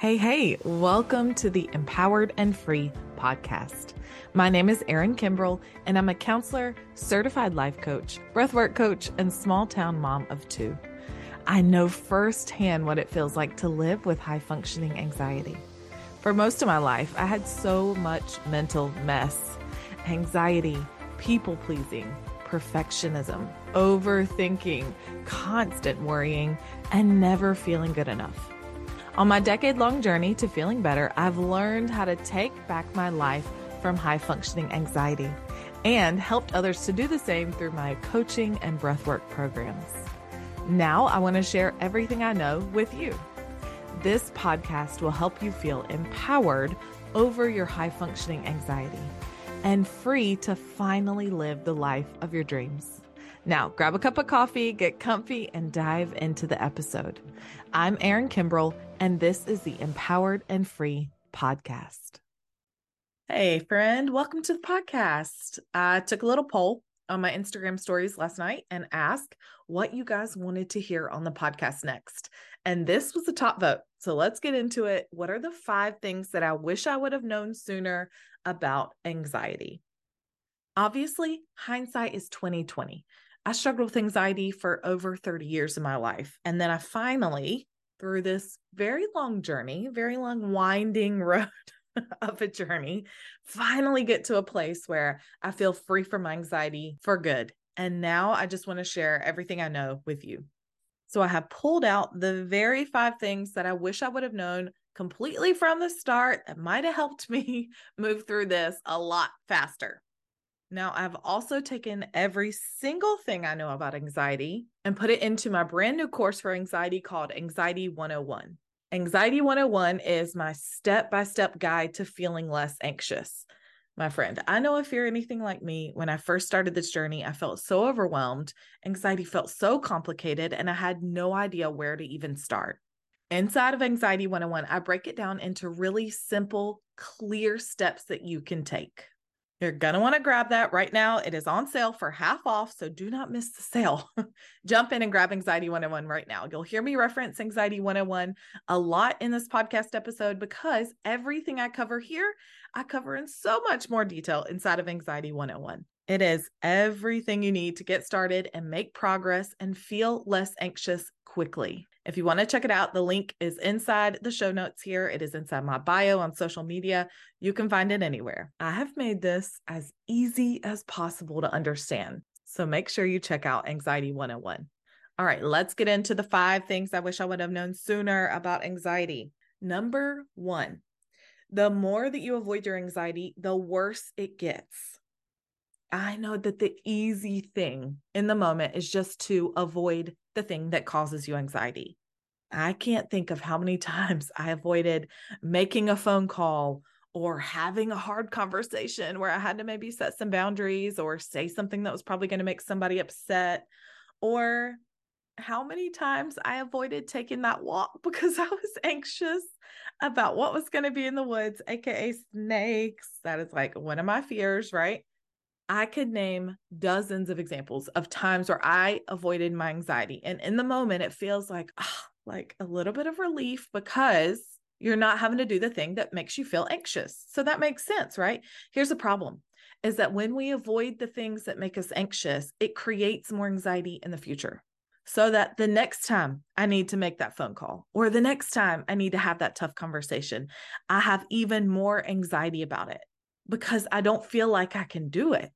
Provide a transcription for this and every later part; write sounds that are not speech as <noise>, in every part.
Hey, hey, welcome to the Empowered and Free podcast. My name is Erin Kimbrell, and I'm a counselor, certified life coach, breathwork coach, and small town mom of two. I know firsthand what it feels like to live with high functioning anxiety. For most of my life, I had so much mental mess, anxiety, people pleasing, perfectionism, overthinking, constant worrying, and never feeling good enough. On my decade long journey to feeling better, I've learned how to take back my life from high functioning anxiety and helped others to do the same through my coaching and breathwork programs. Now I want to share everything I know with you. This podcast will help you feel empowered over your high functioning anxiety and free to finally live the life of your dreams. Now, grab a cup of coffee, get comfy, and dive into the episode. I'm Erin Kimbrell, and this is the Empowered and Free podcast. Hey, friend, welcome to the podcast. I took a little poll on my Instagram stories last night and asked what you guys wanted to hear on the podcast next. And this was the top vote. So let's get into it. What are the five things that I wish I would have known sooner about anxiety? Obviously, hindsight is 2020. I struggled with anxiety for over 30 years of my life. And then I finally, through this very long journey, very long, winding <laughs> road of a journey, finally get to a place where I feel free from my anxiety for good. And now I just want to share everything I know with you. So I have pulled out the very five things that I wish I would have known completely from the start that might have helped me <laughs> move through this a lot faster. Now, I've also taken every single thing I know about anxiety and put it into my brand new course for anxiety called Anxiety 101. Anxiety 101 is my step by step guide to feeling less anxious. My friend, I know if you're anything like me, when I first started this journey, I felt so overwhelmed. Anxiety felt so complicated, and I had no idea where to even start. Inside of Anxiety 101, I break it down into really simple, clear steps that you can take. You're going to want to grab that right now. It is on sale for half off, so do not miss the sale. <laughs> Jump in and grab Anxiety 101 right now. You'll hear me reference Anxiety 101 a lot in this podcast episode because everything I cover here, I cover in so much more detail inside of Anxiety 101. It is everything you need to get started and make progress and feel less anxious quickly. If you want to check it out, the link is inside the show notes here. It is inside my bio on social media. You can find it anywhere. I have made this as easy as possible to understand. So make sure you check out Anxiety 101. All right, let's get into the five things I wish I would have known sooner about anxiety. Number one, the more that you avoid your anxiety, the worse it gets. I know that the easy thing in the moment is just to avoid the thing that causes you anxiety. I can't think of how many <laughs> times I avoided making a phone call or having a hard conversation where I had to maybe set some boundaries or say something that was probably going to make somebody upset or how many times I avoided taking that walk <laughs> because I was anxious about what was going to be in the woods, aka snakes. That is like one of my fears, right? I could name dozens of examples of times where I avoided my anxiety. And in the moment, it feels like, oh, like a little bit of relief because you're not having to do the thing that makes you feel anxious. So that makes sense, right? Here's the problem is that when we avoid the things that make us anxious, it creates more anxiety in the future. So that the next time I need to make that phone call or the next time I need to have that tough conversation, I have even more anxiety about it because I don't feel like I can do it.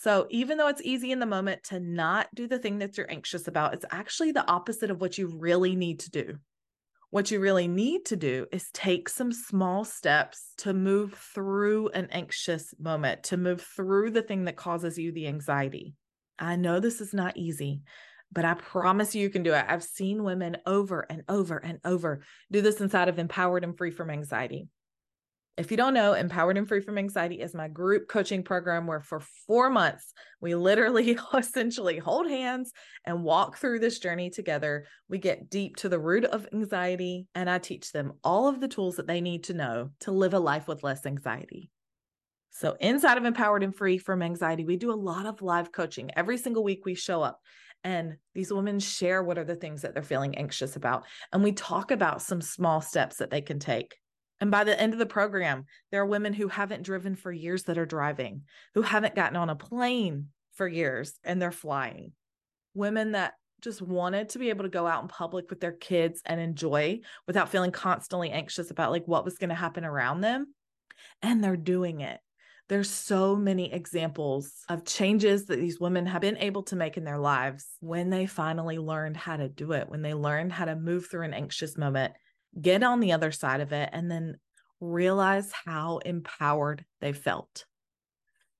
So, even though it's easy in the moment to not do the thing that you're anxious about, it's actually the opposite of what you really need to do. What you really need to do is take some small steps to move through an anxious moment, to move through the thing that causes you the anxiety. I know this is not easy, but I promise you, you can do it. I've seen women over and over and over do this inside of Empowered and Free from Anxiety. If you don't know, Empowered and Free from Anxiety is my group coaching program where for four months, we literally <laughs> essentially hold hands and walk through this journey together. We get deep to the root of anxiety, and I teach them all of the tools that they need to know to live a life with less anxiety. So, inside of Empowered and Free from Anxiety, we do a lot of live coaching. Every single week, we show up And these women share what are the things that they're feeling anxious about. And we talk about some small steps that they can take. And by the end of the program, there are women who haven't driven for years that are driving, who haven't gotten on a plane for years and they're flying. Women that just wanted to be able to go out in public with their kids and enjoy without feeling constantly anxious about like what was going to happen around them. And they're doing it. There's so many examples of changes that these women have been able to make in their lives when they finally learned how to do it, when they learned how to move through an anxious moment, get on the other side of it, and then realize how empowered they felt.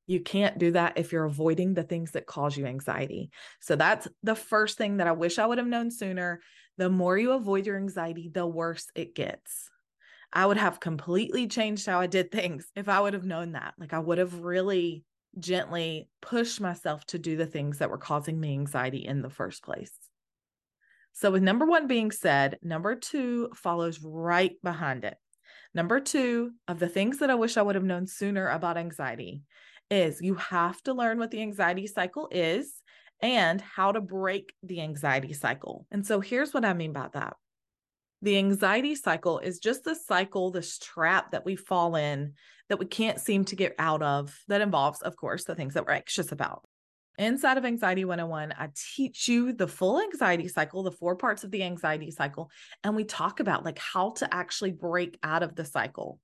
You can't do that if you're avoiding the things that cause you anxiety. So that's the first thing that I wish I would have known sooner. The more you avoid your anxiety, the worse it gets. I would have completely changed how I did things if I would have known that. Like I would have really gently pushed myself to do the things that were causing me anxiety in the first place. So, with number one being said, number two follows right behind it. Number two of the things that I wish I would have known sooner about anxiety is you have to learn what the anxiety cycle is and how to break the anxiety cycle. And so here's what I mean by that. The anxiety cycle is just the cycle, this trap that we fall in that we can't seem to get out of, that involves, of course, the things that we're anxious about. Inside of Anxiety 101, I teach you the full anxiety cycle, the four parts of the anxiety cycle, and we talk about like how to actually break out of the cycle.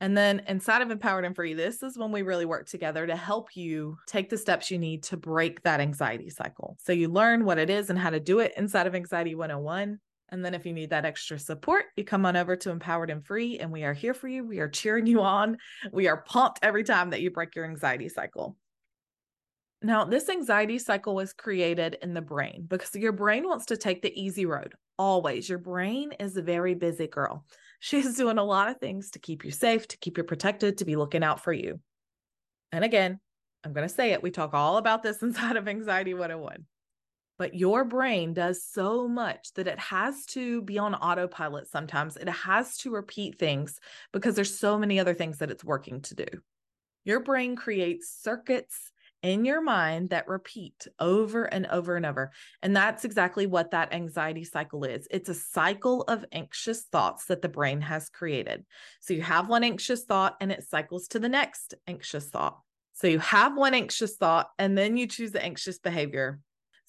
And then inside of Empowered and Free, this is when we really work together to help you take the steps you need to break that anxiety cycle. So you learn what it is and how to do it inside of Anxiety 101. And then if you need that extra support, you come on over to Empowered and Free, and we are here for you. We are cheering you on. We are pumped every time that you break your anxiety cycle. Now, this anxiety cycle was created in the brain because your brain wants to take the easy road. Always. Your brain is a very busy girl. <laughs> She's doing a lot of things to keep you safe, to keep you protected, to be looking out for you. And again, I'm going to say it. We talk all about this <laughs> inside of Anxiety 101. But your brain does so much that it has to be on autopilot sometimes. It has to repeat things because there's so many other things that it's working to do. Your brain creates circuits in your mind that repeat over and over and over. And that's exactly what that anxiety cycle is it's a cycle of anxious thoughts that the brain has created. So you have one anxious thought and it cycles to the next anxious thought. So you have one anxious thought and then you choose the anxious behavior.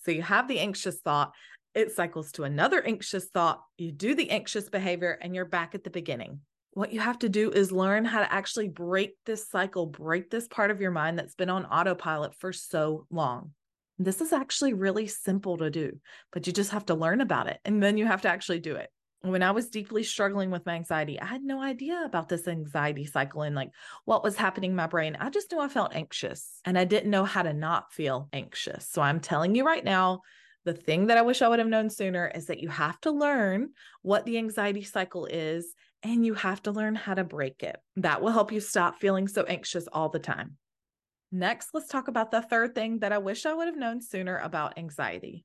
So you have the anxious thought, it cycles to another anxious thought, you do the anxious behavior, and you're back at the beginning what you have to do is learn how to actually break this cycle, break this part of your mind that's been on autopilot for so long. This is actually really simple to do, but you just have to learn about it and then you have to actually do it. When I was deeply struggling with my anxiety, I had no idea about this anxiety cycle and like what was happening in my brain. I just knew I felt anxious and I didn't know how to not feel anxious. So I'm telling you right now, the thing that I wish I would have known sooner is that you have to learn what the anxiety cycle is and you have to learn how to break it. That will help you stop feeling so anxious all the time. Next, let's talk about the third thing that I wish I would have known sooner about anxiety.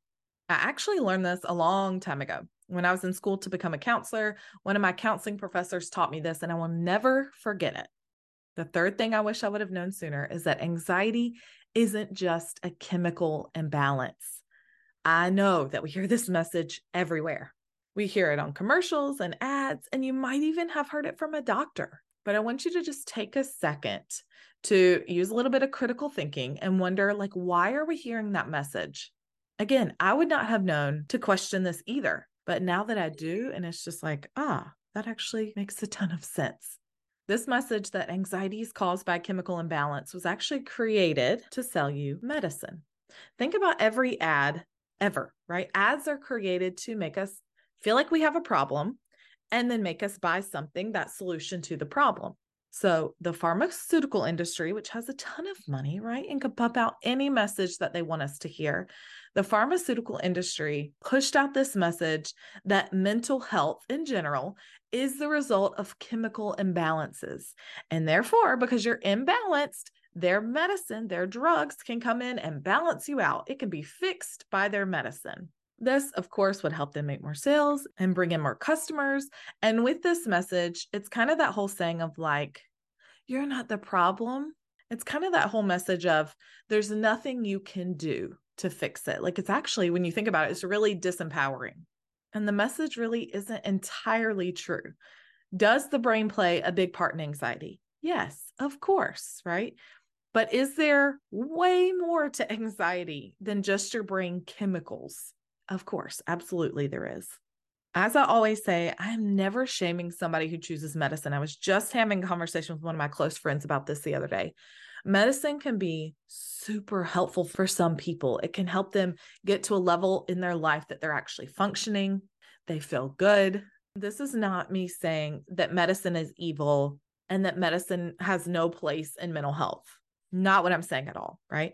I actually learned this a long time ago. When I was in school to become a counselor, one of my counseling professors taught me this, and I will never forget it. The third thing I wish I would have known sooner is that anxiety isn't just a chemical imbalance. I know that we hear this message everywhere. We hear it on commercials and ads, and you might even have heard it from a doctor. But I want you to just take a second to use a little bit of critical thinking and wonder like why are we hearing that message? Again, I would not have known to question this either. But now that I do and it's just like, ah, that actually makes a ton of sense. This message that anxiety is caused by chemical imbalance was actually created to sell you medicine. Think about every ad ever, right? Ads are created to make us feel like we have a problem, and then make us buy something that solution to the problem. So the pharmaceutical industry, which has a ton of money, right, and can pump out any message that they want us to hear, the pharmaceutical industry pushed out this message that mental health in general is the result of chemical imbalances. And therefore, because you're imbalanced, their medicine, their drugs can come in and balance you out. It can be fixed by their medicine. This, of course, would help them make more sales and bring in more customers. And with this message, it's kind of that whole saying of like, you're not the problem. It's kind of that whole message of there's nothing you can do. to fix it. Like it's actually, when you think about it, it's really disempowering. And the message really isn't entirely true. Does the brain play a big part in anxiety? Yes, of course, right? But is there way more to anxiety than just your brain chemicals? Of course, absolutely, there is. As I always say, I am never shaming somebody who chooses medicine. I was just having a conversation with one of my close friends about this the other day. Medicine can be super helpful for some people. It can help them get to a level in their life that they're actually functioning, they feel good. This is not me saying that medicine is evil and that medicine has no place in mental health. Not what I'm saying at all, right?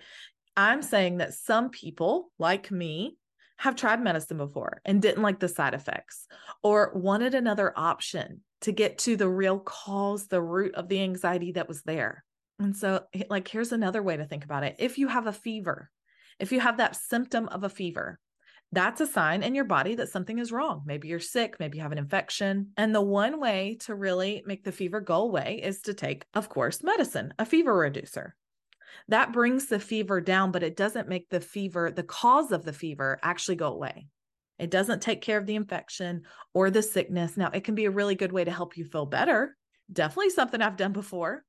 I'm saying that some people, like me, have tried medicine before and didn't like the side effects or wanted another option to get to the real cause, the root of the anxiety that was there. And so, like, here's another way to think about it. If you have a fever, if you have that symptom of a fever, that's a sign in your body that something is wrong. Maybe you're sick, maybe you have an infection. And the one way to really make the fever go away is to take, of course, medicine, a fever reducer. That brings the fever down, but it doesn't make the fever, the cause of the fever, actually go away. It doesn't take care of the infection or the sickness. Now, it can be a really good way to help you feel better. Definitely something I've done before.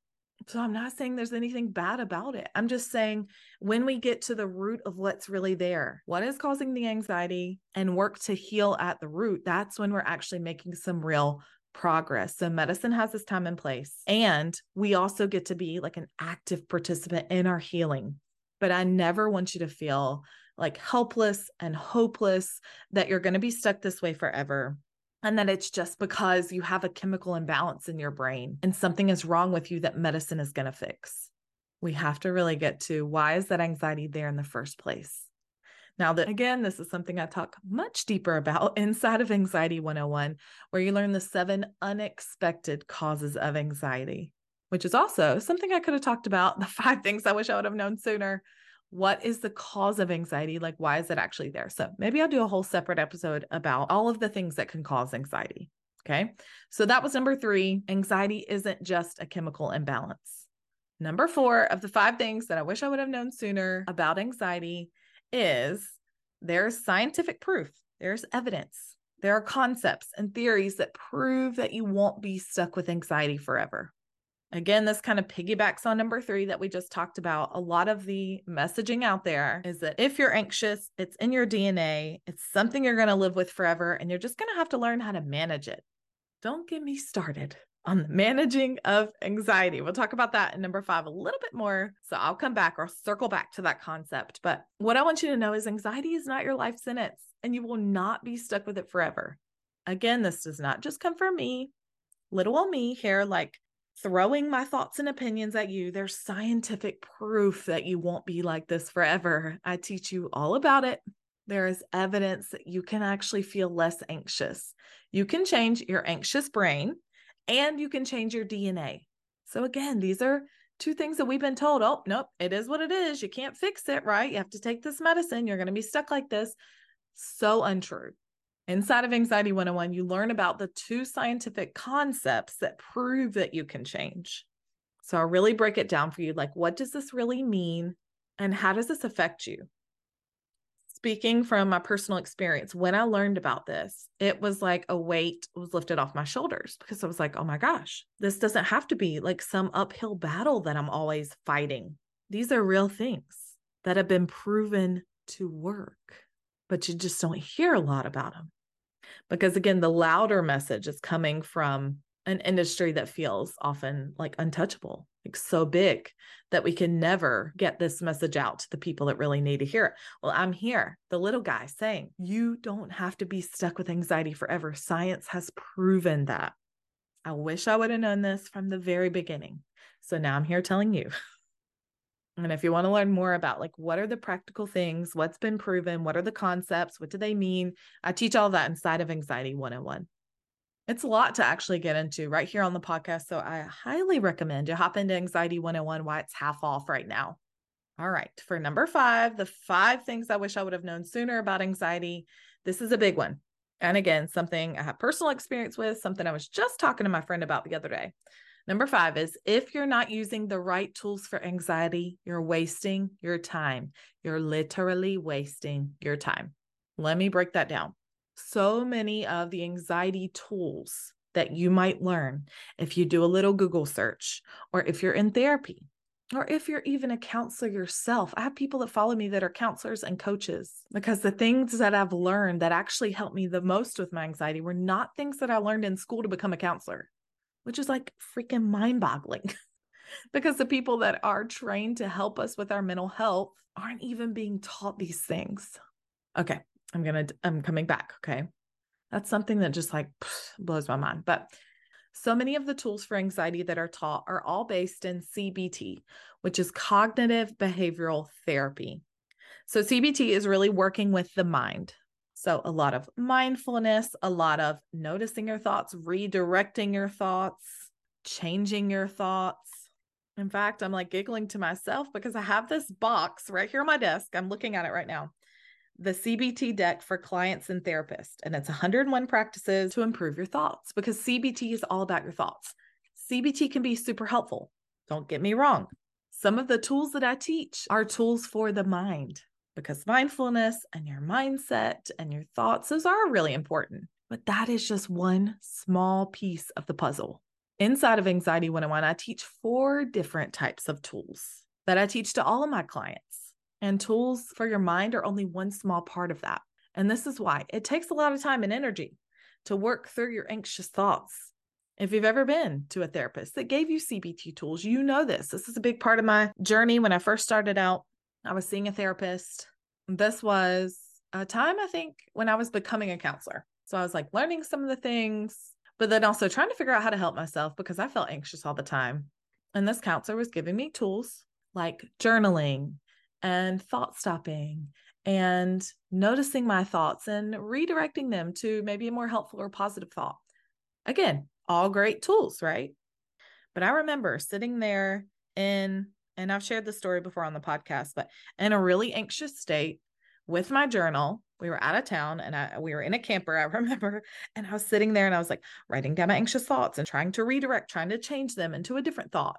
So I'm not saying there's anything bad about it. I'm just saying when we get to the root of what's really there, what is causing the anxiety and work to heal at the root, that's when we're actually making some real progress. So medicine has this time and place. And we also get to be like an active participant in our healing. But I never want you to feel like helpless and hopeless that you're going to be stuck this way forever and that it's just because you have a chemical imbalance in your brain and something is wrong with you that medicine is going to fix. We have to really get to why is that anxiety there in the first place? Now, that again, this is something I talk much deeper about <laughs> inside of Anxiety 101, where you learn the seven unexpected causes of anxiety, which is also something I could have talked about the <laughs> five things I wish I would have known sooner what is the cause of anxiety? Like, why is it actually there? So maybe I'll do a whole separate episode about all of the things that can cause anxiety. Okay. So that was number three. Anxiety isn't just a chemical imbalance. Number four of the five things that I wish I would have known sooner about anxiety is there's scientific proof, there's evidence, there are concepts and theories that prove that you won't be stuck with anxiety forever. Again, this kind of piggybacks on number three that we just talked about. A lot of the messaging out there is that if you're anxious, it's in your DNA, it's something you're going to live with forever, and you're just going to have to learn how to manage it. Don't get me started on the managing of anxiety. We'll talk about that in number five a little bit more. So I'll come back or circle back to that concept. But what I want you to know is anxiety is not your life sentence, and you will not be stuck with it forever. Again, this does not just come from me, little old me here, like throwing my thoughts and opinions at you. There's scientific proof that you won't be like this forever. I teach you all about it. There is evidence that you can actually feel less anxious. You can change your anxious brain and you can change your DNA. So, again, these are two things that we've been told oh, nope, it is what it is. You can't fix it, right? You have to take this medicine. You're going to be stuck like this. So untrue. Inside of Anxiety 101, you learn about the two scientific concepts that prove that you can change. So I'll really break it down for you like, what does this really mean? And how does this affect you? Speaking from my personal experience, when I learned about this, it was like a weight was lifted off my shoulders because I was like, oh my gosh, this doesn't have to be like some uphill battle that I'm always fighting. These are real things that have been proven to work, but you just don't hear a lot about them because again the louder message is coming from an industry that feels often like untouchable like so big that we can never get this message out to the people that really need to hear it well i'm here the little guy saying you don't have to be stuck with anxiety forever science has proven that i wish i would have known this from the very beginning so now i'm here telling you And if you want to learn more about like what are the practical things, what's been proven, what are the concepts, what do they mean? I teach all that inside of Anxiety 101. It's a lot to actually get into right here on the podcast. So I highly recommend you hop into Anxiety 101 why it's half off right now. All right. For number five, the five things I wish I would have known sooner about anxiety. This is a big one. And again, something I have personal experience with, something I was just talking to my friend about the other day. Number five is if you're not using the right tools for anxiety, you're wasting your time. You're literally wasting your time. Let me break that down. So many of the anxiety tools that you might learn if you do a little Google search or if you're in therapy or if you're even a counselor yourself. I have people that follow me that are counselors and coaches because the things that I've learned that actually helped me the most with my anxiety were not things that I learned in school to become a counselor which is like freaking mind boggling <laughs> because the people that are trained to help us with our mental health aren't even being taught these things. Okay, I'm going to, I'm coming back. Okay. That's something that just like <sniffs> blows my mind. But so many of the tools for anxiety that are taught are all based in CBT, which is cognitive behavioral therapy. So, CBT is really working with the mind. So, a lot of mindfulness, a lot of noticing your thoughts, redirecting your thoughts, changing your thoughts. In fact, I'm like giggling to myself because I have this box right here on my desk. I'm looking at it right now. The CBT deck for clients and therapists. And it's 101 practices to improve your thoughts because CBT is all about your thoughts. CBT can be super helpful. Don't get me wrong. Some of the tools that I teach are tools for the mind because mindfulness and your mindset and your thoughts, those are really important. But that is just one small piece of the puzzle. Inside of Anxiety 101, I teach four different types of tools that I teach to all of my clients. And tools for your mind are only one small part of that. And this is why it takes a lot of time and energy to work through your anxious thoughts. If you've ever been to a therapist that gave you CBT tools, you know this. This is a big part of my journey when I first started out. I was seeing a therapist. This was a time, I think, when I was becoming a counselor. So I was like learning some of the things, but then also trying to figure out how to help myself because I felt anxious all the time. And this counselor was giving me tools like journaling and thought stopping and noticing my thoughts and redirecting them to maybe a more helpful or positive thought. Again, all great tools, right? But I remember sitting there in and I've shared the story before on the podcast, but in a really anxious state with my journal. We were out of town and I, we were in a camper, I <laughs> remember. And I was sitting there and I was like writing down my anxious thoughts and trying to redirect, trying to change them into a different thought.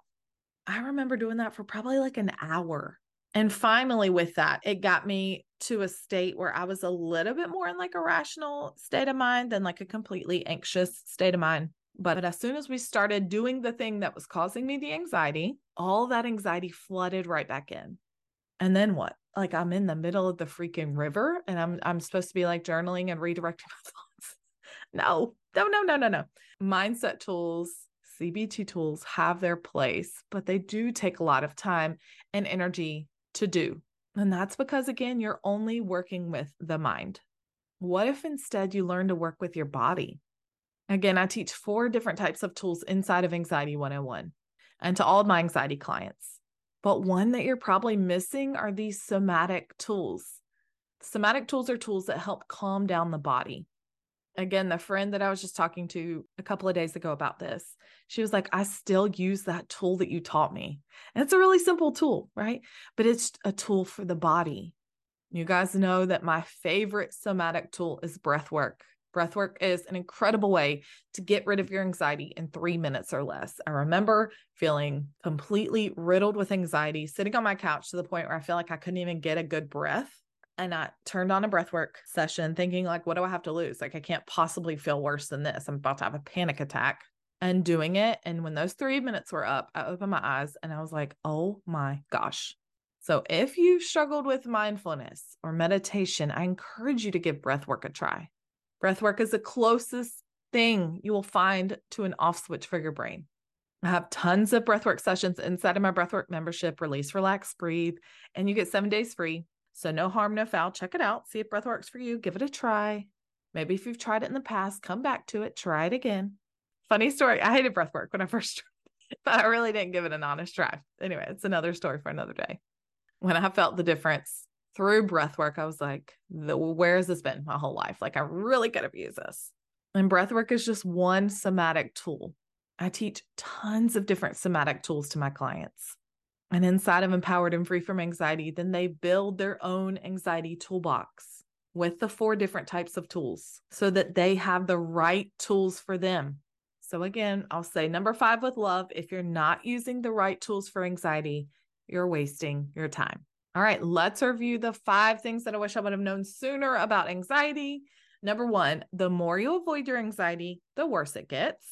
I remember doing that for probably like an hour. And finally, with that, it got me to a state where I was a little bit more in like a rational state of mind than like a completely anxious state of mind. But as soon as we started doing the thing that was causing me the anxiety, all that anxiety flooded right back in. And then what? Like I'm in the middle of the freaking river and I'm I'm supposed to be like journaling and redirecting <laughs> my thoughts. No, no, no, no, no, no. Mindset tools, CBT tools have their place, but they do take a lot of time and energy to do. And that's because, again, you're only working with the mind. What if instead you learn to work with your body? Again, I teach four different types of tools inside of Anxiety 101 and to all of my anxiety clients. But one that you're probably missing are these somatic tools. Somatic tools are tools that help calm down the body. Again, the friend that I was just talking to a couple of days ago about this, she was like, I still use that tool that you taught me. And it's a really simple tool, right? But it's a tool for the body. You guys know that my favorite somatic tool is breath work. Breathwork is an incredible way to get rid of your anxiety in three minutes or less. I remember feeling completely riddled with anxiety, sitting on my couch to the point where I feel like I couldn't even get a good breath. And I turned on a breathwork session thinking, like, what do I have to lose? Like, I can't possibly feel worse than this. I'm about to have a panic attack and doing it. And when those three minutes were up, I opened my eyes and I was like, oh my gosh. So if you've struggled with mindfulness or meditation, I encourage you to give breathwork a try. Breathwork is the closest thing you will find to an off switch for your brain. I have tons of breathwork sessions inside of my breathwork membership, Release, Relax, Breathe, and you get seven days free. So no harm, no foul. Check it out. See if breath works for you. Give it a try. Maybe if you've tried it in the past, come back to it, try it again. Funny story. I hated breathwork when I <laughs> first tried but I really didn't give it an honest try. Anyway, it's another story for another day. When I felt the difference through breath work, I was like, where has this been my whole life? Like, I really could have used this. And breath work is just one somatic tool. I teach tons of different somatic tools to my clients. And inside of Empowered and Free from Anxiety, then they build their own anxiety toolbox with the four different types of tools so that they have the right tools for them. So, again, I'll say number five with love if you're not using the right tools for anxiety, you're wasting your time. All right, let's review the five things that I wish I would have known sooner about anxiety. Number one, the more you avoid your anxiety, the worse it gets.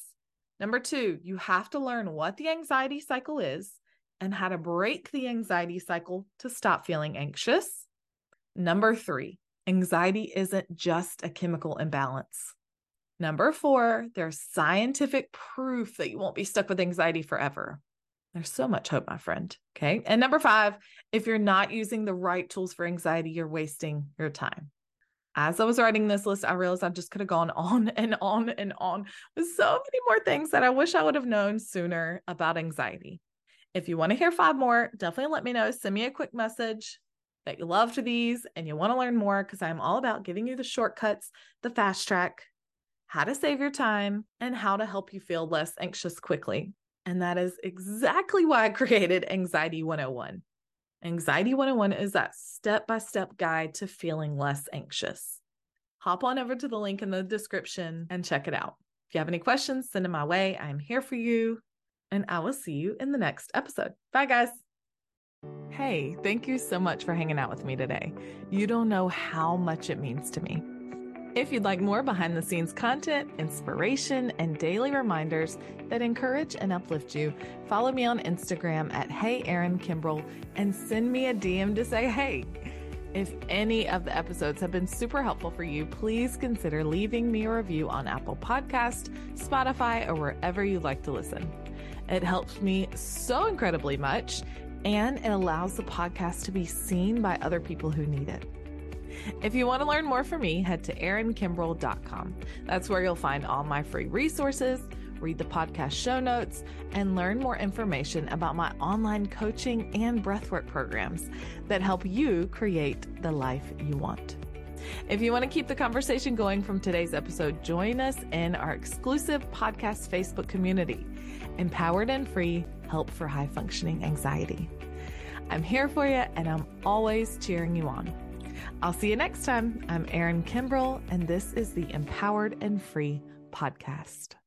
Number two, you have to learn what the anxiety cycle is and how to break the anxiety cycle to stop feeling anxious. Number three, anxiety isn't just a chemical imbalance. Number four, there's scientific proof that you won't be stuck with anxiety forever. There's so much hope, my friend. Okay. And number five, if you're not using the right tools for anxiety, you're wasting your time. As I was writing this list, I realized I just could have gone <laughs> on and on and on with so many more things that I wish I would have known sooner about anxiety. If you want to hear five more, definitely let me know. Send me a quick message that you loved these and you want to learn more because I'm all about giving you the shortcuts, the fast track, how to save your time, and how to help you feel less anxious quickly. And that is exactly why I created Anxiety 101. Anxiety 101 is that step by step guide to feeling less anxious. Hop on over to the link in the description and check it out. If you have any questions, send them my way. I'm here for you. And I will see you in the next episode. Bye, guys. Hey, thank you so much for hanging out with me today. You don't know how much it means to me. If you'd like more behind the scenes content, inspiration, and daily reminders that encourage and uplift you, follow me on Instagram at Hey Erin Kimbrell and send me a DM to say hey. If any of the episodes have been super helpful for you, please consider leaving me a review on Apple Podcast, Spotify, or wherever you like to listen. It helps me so incredibly much, and it allows the podcast to be seen by other people who need it. If you want to learn more from me, head to erinkimbrell.com. That's where you'll find all my free resources, read the podcast show notes, and learn more information about my online coaching and breathwork programs that help you create the life you want. If you want to keep the conversation going from today's episode, join us in our exclusive podcast Facebook community, Empowered and Free Help for High Functioning Anxiety. I'm here for you and I'm always cheering you on. I'll see you next time. I'm Erin Kimbrell, and this is the Empowered and Free podcast.